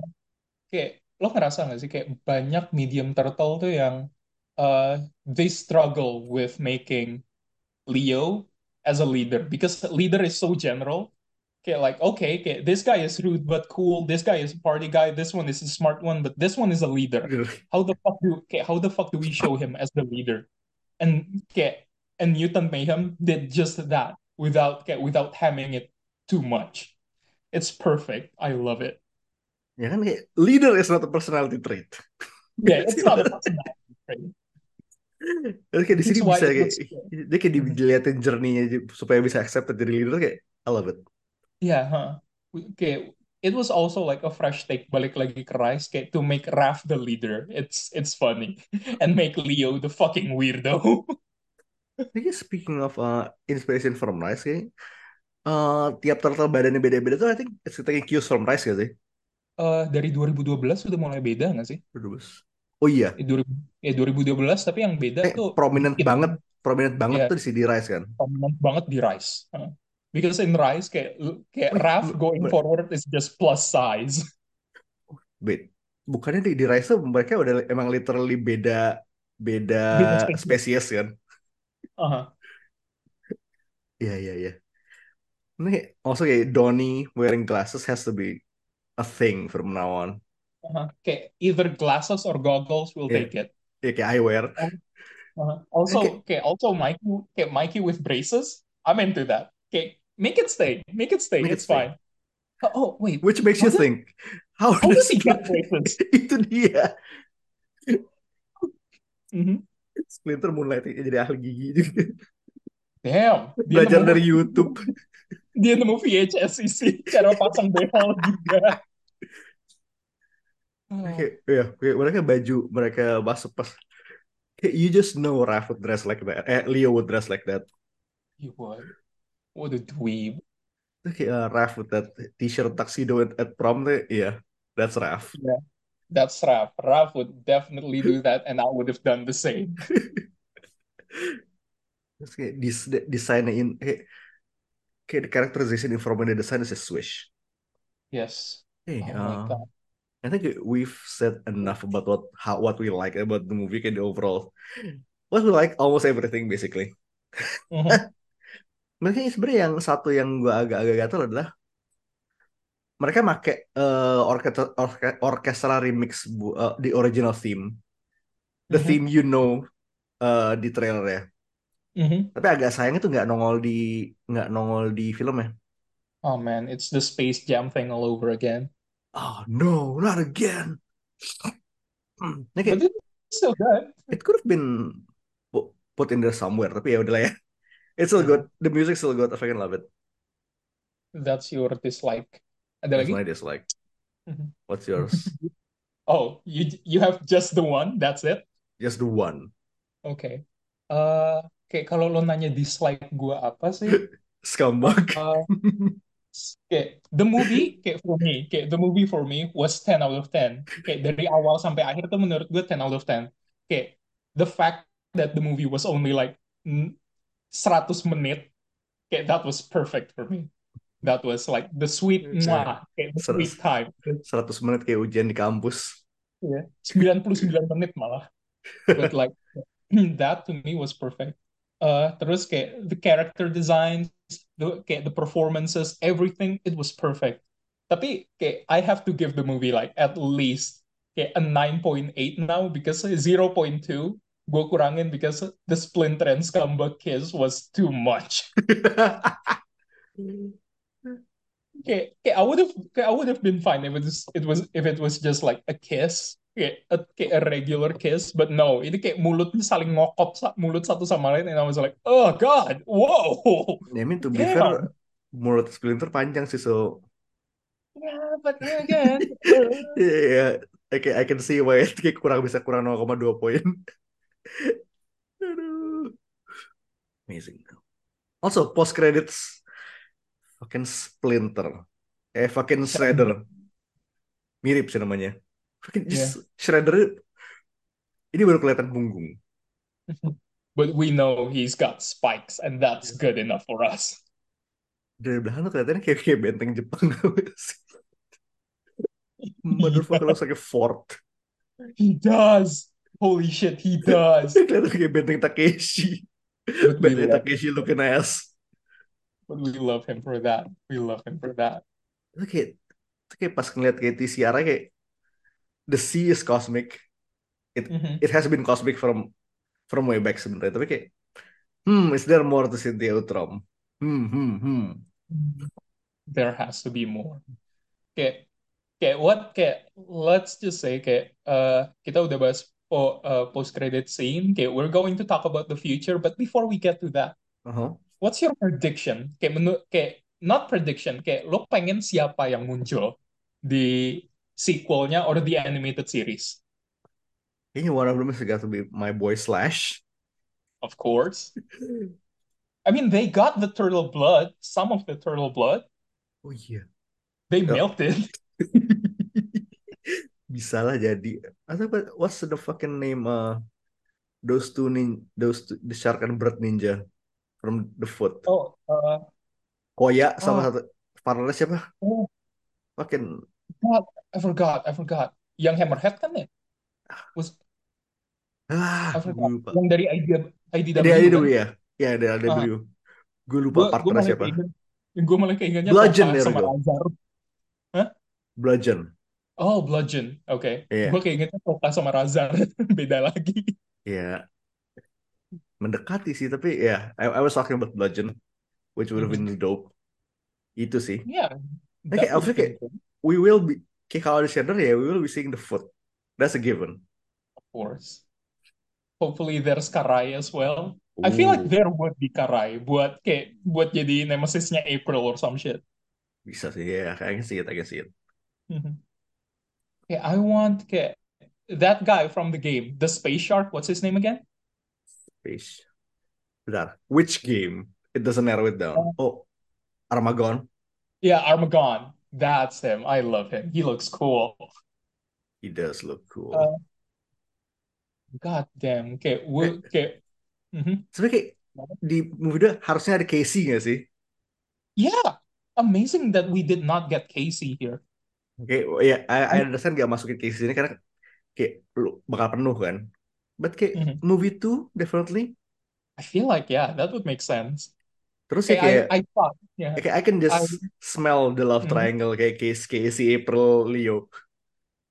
kayak lo ngerasa nggak sih kayak banyak medium turtle tuh yang uh, they struggle with making Leo as a leader because leader is so general. Kayak like okay, kayak this guy is rude but cool. This guy is a party guy. This one is a smart one, but this one is a leader. How the fuck do okay, how the fuck do we show him as the leader? And kayak and Mutant Mayhem did just that without kayak, without hamming it too much. It's perfect. I love it. Ya kan leader is not a personality trait. Yeah, it's not a personality trait. Terus kayak di sini bisa kayak dia kayak diliatin journey-nya supaya bisa accept jadi leader kayak I love it. Yeah, huh. Okay, it was also like a fresh take balik lagi ke Rice kayak to make Raph the leader. It's it's funny and make Leo the fucking weirdo. I guess speaking of uh, inspiration from Rice kayak uh, tiap turtle badannya beda-beda tuh I think it's taking cues from Rice gak sih? Eh dari 2012 sudah mulai beda nggak sih? Berdua. Oh iya, Eh, 2000, eh 2012 tapi yang beda eh, tuh prominent it- banget, prominent banget Iya. tuh di CD Rice kan. prominent banget di Rice. Huh. Because in Rice kayak kayak Wait, Raph going bu- forward is just plus size. Wait, bukannya di, di Rice tuh mereka udah emang literally beda beda Beda spesies. spesies kan? Uh-huh. Iya iya Ini also kayak Donnie wearing glasses has to be a thing from now on. Uh-huh. Kayak either glasses or goggles will Yeah. take it. ya kayak eyewear. Uh, also, Okay. okay, also Mikey, okay, Mikey with braces. I'm into that. Okay, make it stay. Make it stay. Make it it's stay. fine. Oh, oh, wait. Which makes you think, how, How does does he get braces? itu dia. Mhm. Splinter moonlighting jadi ahli gigi juga. Damn. Belajar dari YouTube. Dia nemu VHS isi cara pasang behel juga. Oh, Kayak, ya, kayak mereka baju mereka masuk pas kayak you just know Raph would dress like that. Eh, Leo would dress like that. he would. What a dweeb. Terus kayak uh, Raph with that t-shirt tuxedo at, at prom tuh, iya, that's Raph. That's Raph. Raph would definitely do that, and I would have done the same. Terus kayak desainnya in kayak kayak the characterization in from the design is a swish. Yes. Hey, Oh my uh, God. I think we've said enough about what how what we like about the movie kayak the overall. What we like almost everything basically. Mhm. Makanya sebenarnya yang satu yang gua agak-agak gatel adalah mereka make uh, orkestra orke- orchestral remix bu, uh, di original theme, the Mhm. theme you know uh, di trailer ya. Mhm. Tapi agak sayang itu nggak nongol di nggak nongol di film ya. Oh man, it's the Space Jam thing all over again. Oh no, not again. Hmm, Ini kayak But it's still good. it could have been pu- put in there somewhere, tapi ya udahlah ya. It's still good. The music still good. I fucking love it. That's your dislike. Ada That's lagi? my dislike. Mhm. What's yours? Oh, you you have just the one. That's it. Just the one. Okay. Eh, kayak kalau lo nanya dislike gua apa sih? Scumbag. Eh, kayak the movie kayak for me, kayak the movie for me was 10 out of 10. Kayak dari awal sampai akhir tuh menurut gue 10 out of 10. Kayak the fact that the movie was only like mm, 100 menit, kayak that was perfect for me. That was like the sweet mwah, kayak the sweet time. 100 menit kayak ujian di kampus. Yeah. 99 menit malah. But like that to me was perfect. Uh, terus kayak the character designs, the kayak the performances, everything, it was perfect. Tapi kayak I have to give the movie like at least kayak a 9.8 now because 0.2 gue kurangin because the Splinter and Scumbag kiss was too much. Kayak, kayak I would have I would have been fine if it was it was if it was just like a kiss kayak a, kayak a regular kiss but no ini kayak mulutnya saling ngokop mulut satu sama lain and I was like oh god whoa I mean to be Damn. fair, mulut Splinter panjang sih so yeah but again yeah, I can, I can see why it kayak kurang bisa kurang 0,2 poin. Aduh. Amazing. Also post credits fucking Splinter. Eh fucking Shredder. Mirip sih namanya. Fucking just Shredder ini baru kelihatan punggung. but we know he's got spikes and that's good enough for us Dari belakang tuh kelihatannya kayak kayak benteng Jepang. Motherfucker looks like a fort. he does holy shit he does Kelihatan kayak benteng Takeshi. but Benteng Takeshi looking ass. but we love him for that we love him for that Itu kayak, itu kayak pas ngeliat kayak Tiara kayak the sea is cosmic. It Mhm. it has been cosmic from from way back sebenarnya. Tapi kayak, hmm, is there more to Cynthia Utrom? Hmm, hmm, hmm. there has to be more. Kayak, kayak what? Kayak let's just say kayak uh, kita udah bahas po, uh, post credit scene. Kayak we're going to talk about the future, but before we get to that, Uh-huh. what's your prediction? Kayak menu, kayak not prediction. Kayak lo pengen siapa yang muncul di sequelnya or the animated series? Kayaknya one of them got to be my boy Slash. Of course. I mean, they got the turtle blood, some of the turtle blood. Oh iya. They Yeah. milked it. Bisa lah jadi. Atau what's the fucking name uh, those two nin those two, the shark and bird ninja from the foot. Oh, uh, Koya sama Oh. satu partnernya siapa? oh, Fucking God, I forgot, I forgot. Yang Hammerhead kan ya? Was ah, I gue forgot. lupa. Yang dari ID, IDW kan? IDW ya? Ya, ada IDW. Gue lupa Gue gue partnernya malah siapa. keinget, gue malah keingetnya Bludgeon, there sama we go. Azar. Bludgeon. Oh, Bludgeon. Oke. Iya. Gue kayak ingetnya Toka sama Razar. Beda lagi. Ya, mendekati sih, tapi ya, I, I was talking about Bludgeon, which would have been dope. Itu sih. Yeah. Oke, kayak we will be kayak kalau ada Shander ya, we will be seeing the foot. That's a given. of course. Hopefully there's Karai as well. I feel like Ooh, there would be Karai buat kayak buat jadi nemesisnya April or some shit. bisa sih ya, I can see it, I can see it. Mhm. Yeah, I want kayak that guy from the game, the space shark. What's his name again? Fish. Bentar, which game? It doesn't narrow it down. Oh, Armagon. Yeah, Armagon. That's him. I love him. He looks cool. He does look cool. Uh, God damn. Kayak, Eh, wo- kayak, mhm. sebenarnya kayak di movie itu harusnya ada Casey nggak sih? Yeah, amazing that we did not get Casey here. Kayak, ya, I, I I, understand gak masukin Casey ini karena kayak lu bakal penuh kan. But kayak mhm. movie 2 definitely. I feel like yeah, that would make sense. Terus ya Kayak kayak, I, I thought, yeah, kayak I can I, just smell the love mhm. triangle kayak Casey, Casey, April, Leo.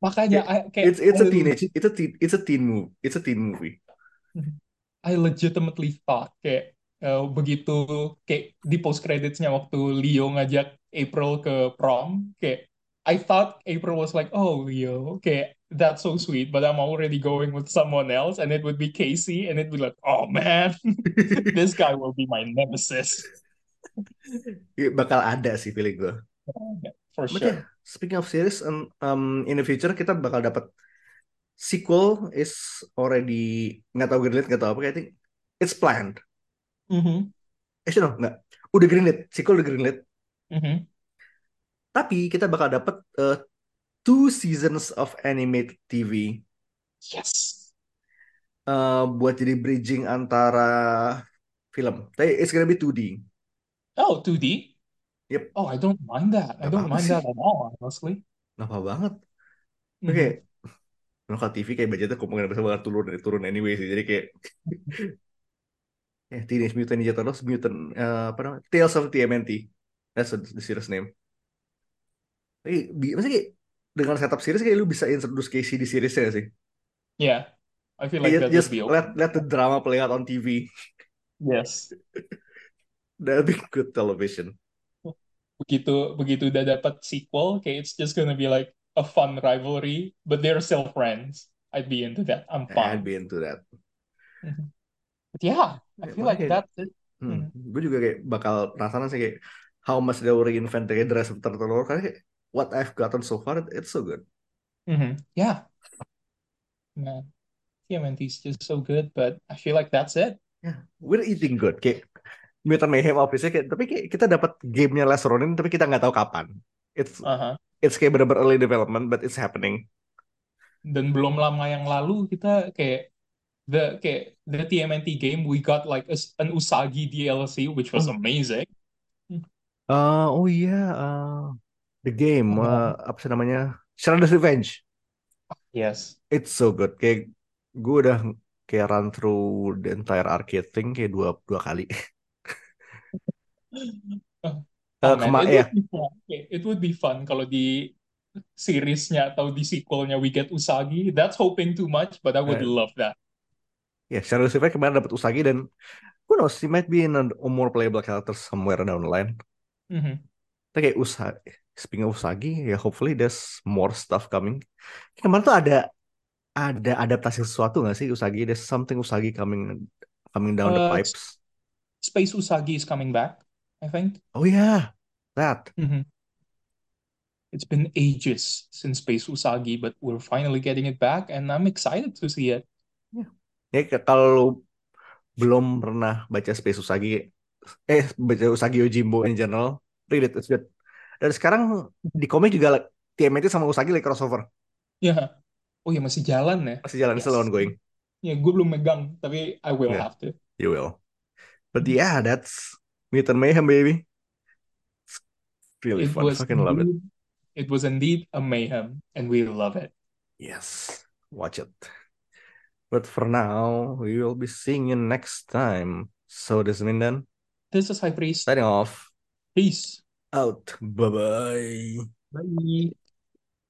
Makanya Kayak, I kayak it's it's I a teenage, legit, it's a teen, it's a teen movie, it's a teen movie. I legitimately thought kayak eh, begitu kayak di post creditsnya waktu Leo ngajak April ke prom, kayak I thought April was like, oh Leo, kayak that's so sweet, but I'm already going with someone else, and it would be Casey, and it'd be like, oh man, this guy will be my nemesis Iya, Bakal ada sih feeling gue. for But yeah, sure. speaking of series, um, um, in the future kita bakal dapat sequel is already nggak tahu greenlit nggak tahu apa. I think it's planned. Mhm, Actually no, nggak. Udah greenlit, sequel udah greenlit. mhm. Tapi kita bakal dapat uh, two seasons of animated TV Yes. uh, buat jadi bridging antara film. Tapi it's gonna be 2D. Oh, 2D. Yep. Oh, I don't mind that. I Gak don't apa-apa mind sih. that at all, honestly. Gak apa banget. Mhm. Oke. Nah, kalau TV kayak budgetnya kemungkinan besar bakal turun turun anyway sih. Jadi kayak ya Teenage Mutant Ninja Turtles Mutant eh, apa namanya? Tales of TMNT. That's the series name. Tapi maksudnya kayak dengan setup series kayak lu bisa introduce Casey di seriesnya sih? Yeah, I feel like Kayak that would just be let okay. let the drama play out on TV. Yes. That'd be good television. Begitu begitu udah dapat sequel, kayak it's just gonna be like a fun rivalry, but they're still friends. I'd be into that. I'm I'd fine. be into that. Mhm. But yeah, I feel makanya like kayak that's it. hmm, Mhm. gue juga kayak bakal penasaran sih kayak how much they will reinvent the rest of Turtle karena kayak what I've gotten so far it's so good. Mhm. Yeah, man, TMNT is just so good, but I feel like that's it. Yeah, we're eating good. Kayak Mutant Mayhem obviously kayak tapi kayak kita dapat gamenya Les Ronin tapi kita nggak tahu kapan. It's Uh-huh. it's kayak bener-bener early development but it's happening. Dan belum lama yang lalu kita kayak the kayak the TMNT game we got like a, an Usagi DLC which was Oh, amazing. uh, oh iya, uh, the game Uh, uh, apa sih namanya? Shredder's Revenge. yes. It's so good. Kayak gue udah kayak run through the entire arcade thing kayak dua dua kali. Uh, Eh, Oh man, kema it ya, would. Okay, It would be fun kalau di seriesnya atau di sequelnya we get Usagi. That's hoping too much, but I would eh, love that. ya Shredder's Revenge kemarin dapat Usagi dan who knows, he might be in a, more playable character somewhere down the line. Mhm. Tapi kayak Usagi, speaking of Usagi, ya hopefully there's more stuff coming. Kemarin tuh ada ada adaptasi sesuatu nggak sih Usagi? There's something Usagi coming coming down the Uh, pipes. Space Usagi is coming back, I think. Oh yeah, that. Mhm. It's been ages since Space Usagi, but we're finally getting it back, and I'm excited to see it. Ya, ya kalau lu belum pernah baca Space Usagi, eh baca Usagi Yojimbo in general, read it, it's good. Dan sekarang di komik juga TMNT sama Usagi like crossover, Ya, oh ya masih jalan ya. masih jalan, still Yes. ongoing. Ya, gue belum megang, tapi I will Yeah, have to. you will. But yeah, that's Mutant Mayhem, baby. It's really It fun. was Fucking love it. indeed, it was indeed a mayhem, and we love it. Yes, watch it. But for now, we will be seeing you next time. So this is Mindan This is High Priest. signing off. Peace. Out. Bye bye. Bye.